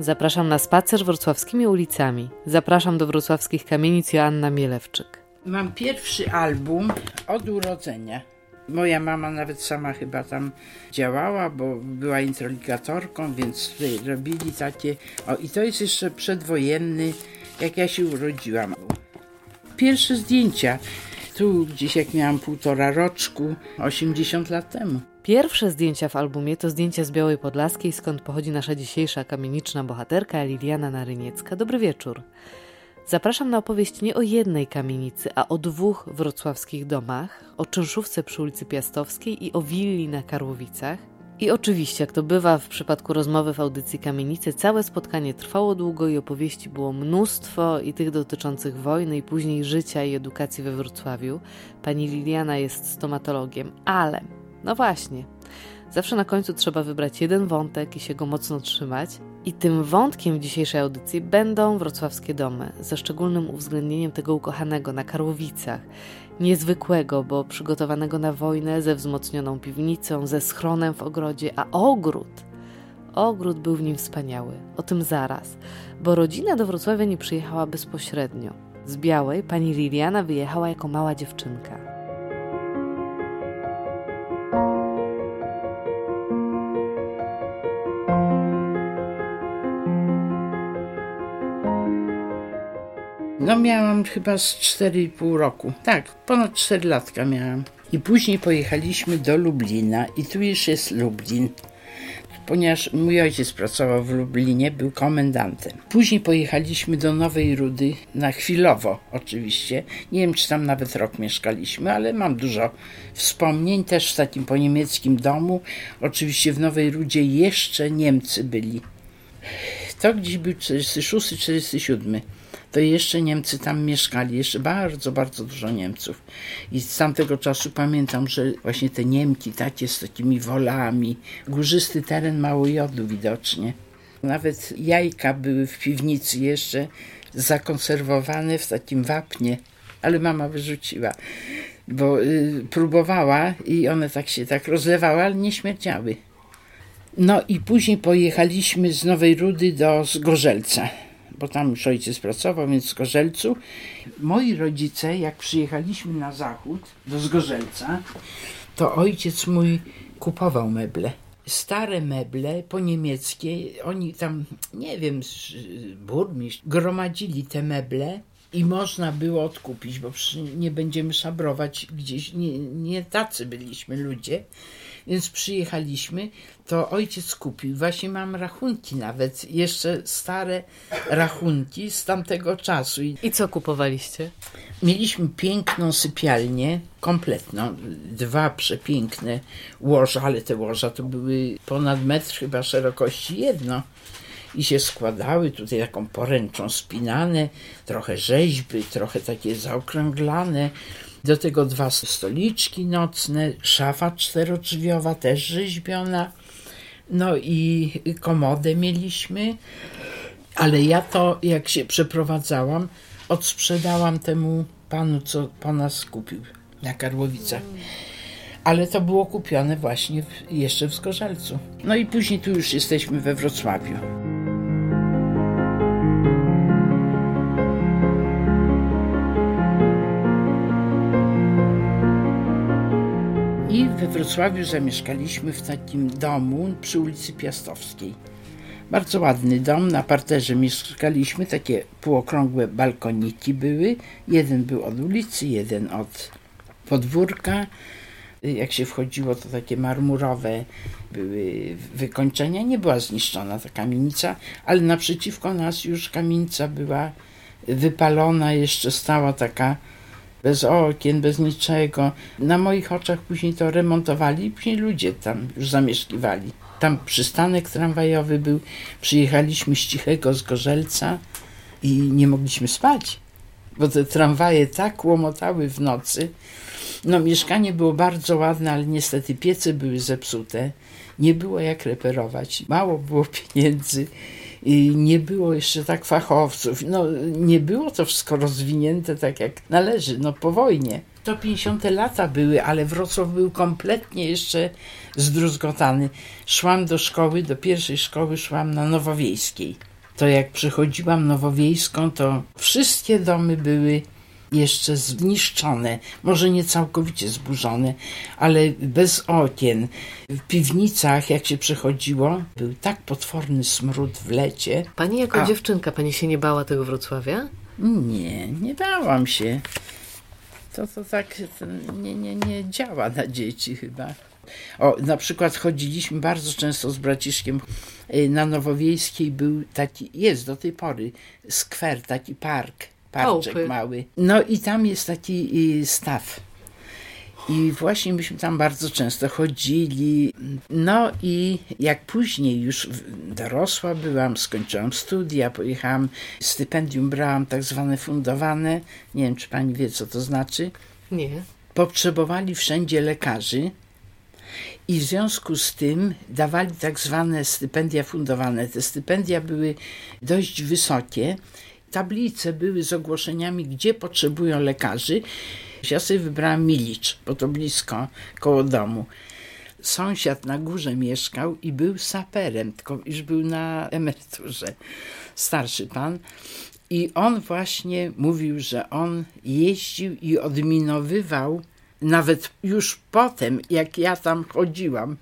Zapraszam na spacer wrocławskimi ulicami. Zapraszam do wrocławskich kamienic Joanna Mielewczyk. Mam pierwszy album od urodzenia. Moja mama nawet sama chyba tam działała, bo była introligatorką, więc robili takie. O, i to jest jeszcze przedwojenny, jak ja się urodziłam. Pierwsze zdjęcia. Tu gdzieś jak miałam półtora roczku, 80 lat temu. Pierwsze zdjęcia w albumie to zdjęcia z Białej Podlaskiej, skąd pochodzi nasza dzisiejsza kamieniczna bohaterka Liliana Naryniecka. Dobry wieczór. Zapraszam na opowieść nie o jednej kamienicy, a o dwóch wrocławskich domach, o czynszówce przy ulicy Piastowskiej i o willi na Karłowicach. I oczywiście, jak to bywa w przypadku rozmowy w audycji Kamienicy, całe spotkanie trwało długo i opowieści było mnóstwo i tych dotyczących wojny i później życia i edukacji we Wrocławiu. Pani Liliana jest stomatologiem, ale no właśnie. Zawsze na końcu trzeba wybrać jeden wątek i się go mocno trzymać. I tym wątkiem dzisiejszej audycji będą wrocławskie domy, ze szczególnym uwzględnieniem tego ukochanego na Karłowicach, niezwykłego, bo przygotowanego na wojnę ze wzmocnioną piwnicą, ze schronem w ogrodzie, a ogród. Ogród był w nim wspaniały. O tym zaraz, bo rodzina do Wrocławia nie przyjechała bezpośrednio. Z Białej pani Liliana wyjechała jako mała dziewczynka. No miałam chyba z 4,5 roku. Tak, ponad 4 latka miałam. I później pojechaliśmy do Lublina i tu już jest Lublin. Ponieważ mój ojciec pracował w Lublinie, był komendantem. Później pojechaliśmy do Nowej Rudy, na chwilowo oczywiście. Nie wiem, czy tam nawet rok mieszkaliśmy, ale mam dużo wspomnień, też w takim po niemieckim domu. Oczywiście w Nowej Rudzie jeszcze Niemcy byli. To gdzieś był 46-47 to jeszcze Niemcy tam mieszkali, jeszcze bardzo, bardzo dużo Niemców. I z tamtego czasu pamiętam, że właśnie te Niemki takie z takimi wolami, górzysty teren mało jodu widocznie. Nawet jajka były w piwnicy jeszcze zakonserwowane w takim wapnie, ale mama wyrzuciła, bo y, próbowała i one tak się tak rozlewały, ale nie śmierdziały. No i później pojechaliśmy z Nowej Rudy do Zgorzelca bo tam już ojciec pracował, więc w Zgorzelcu. Moi rodzice, jak przyjechaliśmy na zachód do Zgorzelca, to ojciec mój kupował meble. Stare meble po niemieckie, oni tam, nie wiem, burmistrz, gromadzili te meble i można było odkupić, bo nie będziemy szabrować gdzieś, nie, nie tacy byliśmy ludzie. Więc przyjechaliśmy, to ojciec kupił. Właśnie mam rachunki nawet, jeszcze stare rachunki z tamtego czasu. I co kupowaliście? Mieliśmy piękną sypialnię, kompletną. Dwa przepiękne łoża, ale te łoża to były ponad metr chyba szerokości jedno i się składały tutaj taką poręczą spinane, trochę rzeźby, trochę takie zaokrąglane. Do tego dwa stoliczki nocne, szafa czterodrzwiowa, też rzeźbiona. No i komodę mieliśmy, ale ja to, jak się przeprowadzałam, odsprzedałam temu panu, co po nas kupił na Karłowicach. Ale to było kupione właśnie w, jeszcze w Zgorzelcu. No i później tu już jesteśmy we Wrocławiu. Wrocławiu zamieszkaliśmy w takim domu przy ulicy Piastowskiej. Bardzo ładny dom, na parterze mieszkaliśmy, takie półokrągłe balkoniki były. Jeden był od ulicy, jeden od podwórka. Jak się wchodziło, to takie marmurowe były wykończenia. Nie była zniszczona ta kamienica, ale naprzeciwko nas już kamienica była wypalona, jeszcze stała taka bez okien, bez niczego. Na moich oczach później to remontowali i później ludzie tam już zamieszkiwali. Tam przystanek tramwajowy był, przyjechaliśmy z Cichego, z Gorzelca i nie mogliśmy spać, bo te tramwaje tak łomotały w nocy. No mieszkanie było bardzo ładne, ale niestety piece były zepsute. Nie było jak reperować, mało było pieniędzy i nie było jeszcze tak fachowców. No, nie było to wszystko rozwinięte tak jak należy, no po wojnie. To 50 lata były, ale Wrocław był kompletnie jeszcze zdruzgotany. Szłam do szkoły, do pierwszej szkoły szłam na Nowowiejskiej. to jak przychodziłam Nowowiejską, to wszystkie domy były jeszcze zniszczone, może nie całkowicie zburzone, ale bez okien. W piwnicach, jak się przechodziło, był tak potworny smród w lecie. Pani jako A... dziewczynka, pani się nie bała tego Wrocławia? Nie, nie bałam się. To, to tak to nie, nie, nie działa na dzieci chyba. O, na przykład chodziliśmy bardzo często z braciszkiem y, na Nowowiejskiej był taki, jest do tej pory, skwer, taki park parczek Chałupy. mały. No i tam jest taki staw. I właśnie myśmy tam bardzo często chodzili. No i jak później już dorosła byłam, skończyłam studia, pojechałam, stypendium brałam tak zwane fundowane. Nie wiem, czy pani wie, co to znaczy. Nie. Potrzebowali wszędzie lekarzy. I w związku z tym dawali tak zwane stypendia fundowane. Te stypendia były dość wysokie tablice były z ogłoszeniami, gdzie potrzebują lekarzy. Ja sobie wybrałam Milicz, bo to blisko, koło domu. Sąsiad na górze mieszkał i był saperem, tylko już był na emeryturze, starszy pan. I on właśnie mówił, że on jeździł i odminowywał, nawet już potem, jak ja tam chodziłam,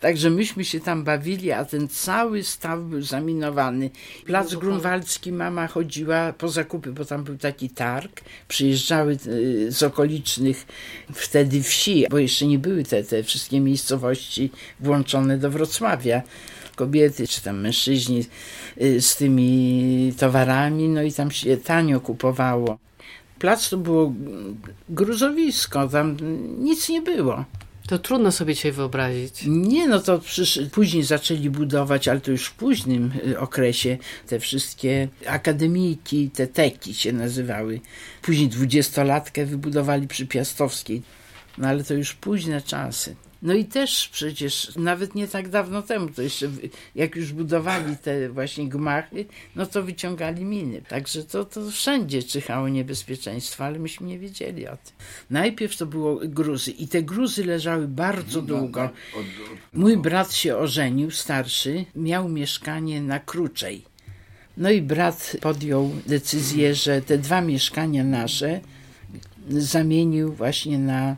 Także myśmy się tam bawili, a ten cały staw był zaminowany. Plac Grunwaldzki mama chodziła po zakupy, bo tam był taki targ. Przyjeżdżały e, z okolicznych wtedy wsi, bo jeszcze nie były te, te wszystkie miejscowości włączone do Wrocławia kobiety czy tam mężczyźni e, z tymi towarami, no i tam się tanio kupowało. Plac to było gruzowisko, tam nic nie było. To trudno sobie dzisiaj wyobrazić. Nie, no to później zaczęli budować, ale to już w późnym y, okresie, te wszystkie akademiki, te teki się nazywały. Później dwudziestolatkę wybudowali przy Piastowskiej. No ale to już późne czasy. No i też przecież nawet nie tak dawno temu, to jeszcze jak już budowali te właśnie gmachy, no to wyciągali miny. Także to, to wszędzie czyhało niebezpieczeństwo, ale myśmy nie wiedzieli o tym. Najpierw to było gruzy i te gruzy leżały bardzo no, długo. Tak, Mój brat się ożenił, starszy, miał mieszkanie na Kruczej. No i brat podjął decyzję, że te dwa mieszkania nasze zamienił właśnie na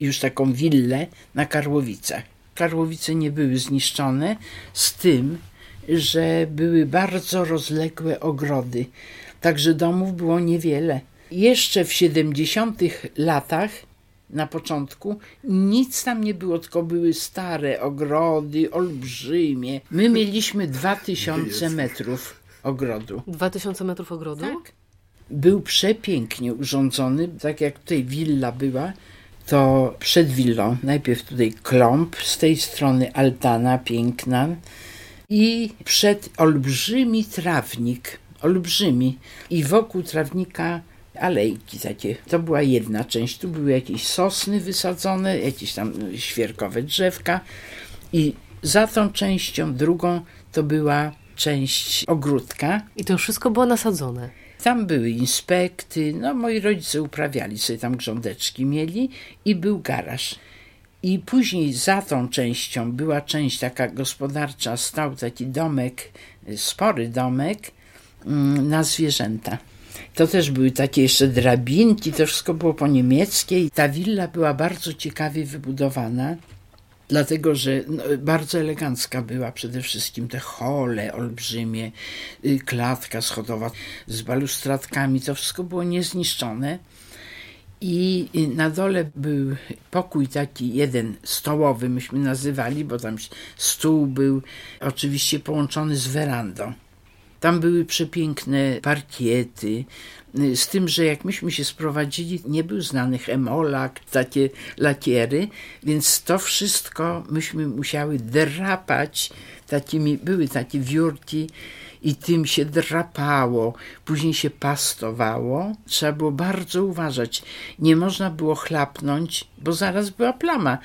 już taką willę na Karłowicach. Karłowice nie były zniszczone, z tym, że były bardzo rozległe ogrody, także domów było niewiele. Jeszcze w 70 latach, na początku, nic tam nie było, tylko były stare ogrody, olbrzymie. My mieliśmy 2000 metrów ogrodu. 2000 metrów ogrodu? Tak. Był przepięknie urządzony, tak jak tutaj willa była, to przed willą najpierw tutaj klomp, z tej strony altana piękna i przed olbrzymi trawnik, olbrzymi i wokół trawnika alejki takie. To była jedna część, tu były jakieś sosny wysadzone, jakieś tam świerkowe drzewka i za tą częścią drugą to była część ogródka. I to wszystko było nasadzone. Tam były inspekty, no moi rodzice uprawiali sobie tam grządeczki mieli i był garaż. I później za tą częścią była część taka gospodarcza, stał taki domek, spory domek mm, na zwierzęta. To też były takie jeszcze drabinki, to wszystko było po niemieckiej. Ta willa była bardzo ciekawie wybudowana dlatego że no, bardzo elegancka była przede wszystkim te hole olbrzymie, y, klatka schodowa z balustradkami, to wszystko było niezniszczone. I na dole był pokój taki jeden stołowy, myśmy nazywali, bo tam stół był oczywiście połączony z werandą. Tam były przepiękne parkiety, z tym, że jak myśmy się sprowadzili, nie był znany hemolak, takie lakiery, więc to wszystko myśmy musiały drapać takimi, były takie wiórki i tym się drapało, później się pastowało. Trzeba było bardzo uważać. Nie można było chlapnąć, bo zaraz była plama.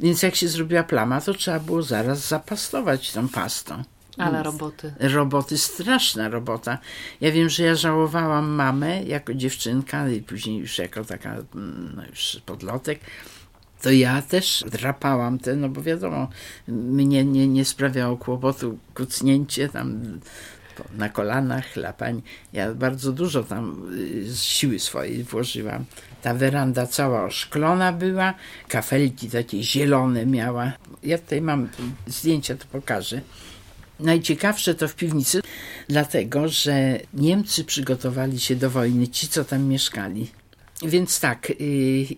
Więc jak się zrobiła plama, to trzeba było zaraz zapastować tą pastą. Ale roboty. Roboty, straszna robota. Ja wiem, że ja żałowałam mamę jako dziewczynka i później już jako taka mm, no już podlotek. To ja też drapałam te, no bo wiadomo, mnie nie, nie sprawiało kłopotu kucnięcie tam na kolanach lapań. Ja bardzo dużo tam y, z siły swojej włożyłam. Ta weranda cała oszklona była, kafelki takie zielone miała. Ja tutaj mam zdjęcia, to pokażę. Najciekawsze to w piwnicy, dlatego że Niemcy przygotowali się do wojny, ci co tam mieszkali. Więc tak, y,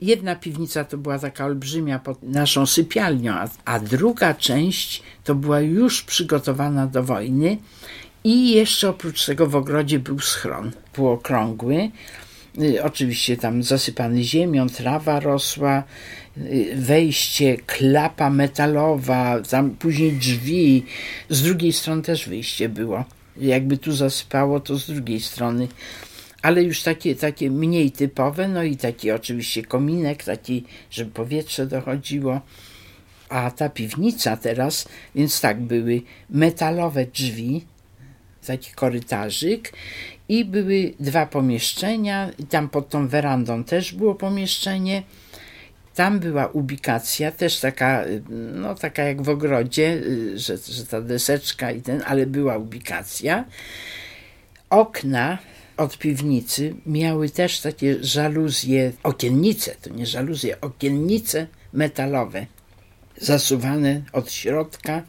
jedna piwnica to była taka olbrzymia pod naszą sypialnią, a, a druga część to była już przygotowana do wojny i jeszcze oprócz tego w ogrodzie był schron półokrągły. Y, oczywiście tam zasypany ziemią, trawa rosła, y, wejście, klapa metalowa, tam później drzwi. Z drugiej strony też wyjście było. Jakby tu zasypało, to z drugiej strony ale już takie, takie mniej typowe, no i taki oczywiście kominek, taki, żeby powietrze dochodziło. A ta piwnica teraz, więc tak, były metalowe drzwi, taki korytarzyk i były dwa pomieszczenia, tam pod tą werandą też było pomieszczenie. Tam była ubikacja, też taka, no taka jak w ogrodzie, że, że ta deseczka i ten, ale była ubikacja. Okna od piwnicy miały też takie żaluzje, okiennice, to nie żaluzje, okiennice metalowe, zasuwane od środka,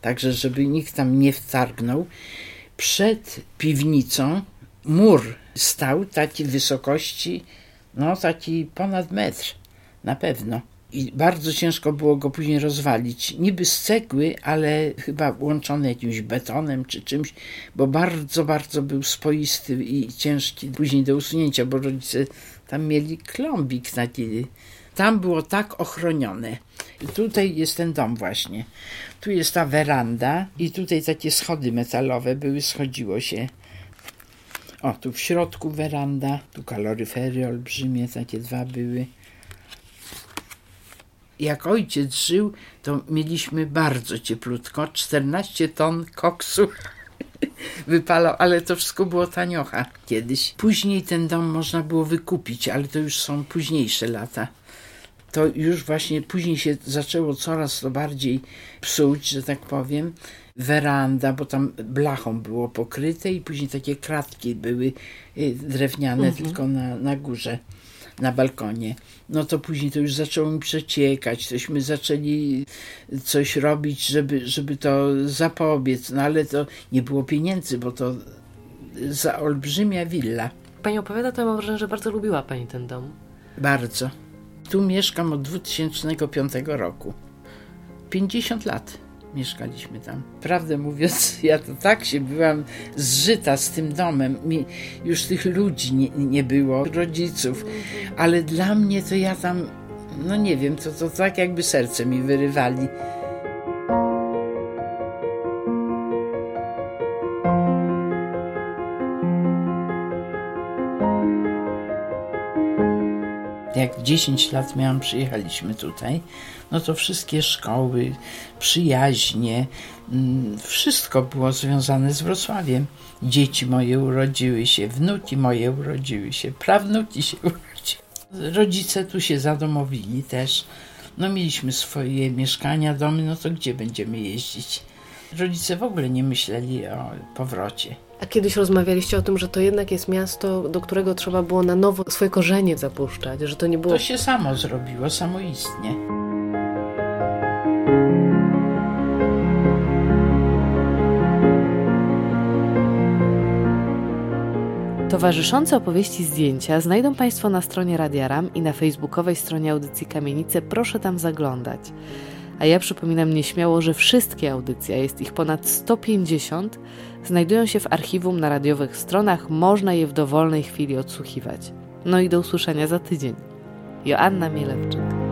także żeby nikt tam nie wtargnął. Przed piwnicą mur stał takiej wysokości, no taki ponad metr, na pewno i bardzo ciężko było go później rozwalić. Niby z cegły, ale chyba łączony jakimś betonem czy czymś, bo bardzo, bardzo był spoisty i ciężki później do usunięcia, bo rodzice tam mieli klombik taki. Tam było tak ochronione. I tutaj jest ten dom właśnie. Tu jest ta weranda i tutaj takie schody metalowe były, schodziło się. O, tu w środku weranda, tu kaloryfery olbrzymie, takie dwa były jak ojciec żył, to mieliśmy bardzo cieplutko, 14 ton koksu wypalał, ale to wszystko było taniocha kiedyś. Później ten dom można było wykupić, ale to już są późniejsze lata. To już właśnie później się zaczęło coraz to bardziej psuć, że tak powiem. Weranda, bo tam blachą było pokryte i później takie kratki były y, drewniane mhm. tylko na, na górze na balkonie. No to później to już zaczęło mi przeciekać, tośmy zaczęli coś robić, żeby, żeby to zapobiec, no ale to nie było pieniędzy, bo to za olbrzymia willa. Pani opowiada, to mam wrażenie, że bardzo lubiła Pani ten dom. Bardzo. Tu mieszkam od 2005 roku. 50 lat mieszkaliśmy tam. Prawdę mówiąc, ja to tak się byłam zżyta z tym domem. Mi już tych ludzi nie, nie było, rodziców, ale dla mnie to ja tam, no nie wiem, to, to tak jakby serce mi wyrywali. 10 lat miałam, przyjechaliśmy tutaj, no to wszystkie szkoły, przyjaźnie, mm, wszystko było związane z Wrocławiem. Dzieci moje urodziły się, wnuki moje urodziły się, prawnuki się urodziły. Rodzice tu się zadomowili też. No mieliśmy swoje mieszkania, domy, no to gdzie będziemy jeździć? Rodzice w ogóle nie myśleli o powrocie. A kiedyś rozmawialiście o tym, że to jednak jest miasto, do którego trzeba było na nowo swoje korzenie zapuszczać, że to nie było. To się samo zrobiło, samoistnie. Towarzyszące opowieści zdjęcia znajdą Państwo na stronie Radia Ram i na facebookowej stronie audycji Kamienice. Proszę tam zaglądać. A ja przypominam nieśmiało, że wszystkie audycje, jest ich ponad 150, znajdują się w archiwum na radiowych stronach, można je w dowolnej chwili odsłuchiwać. No i do usłyszenia za tydzień. Joanna Mielewczyk.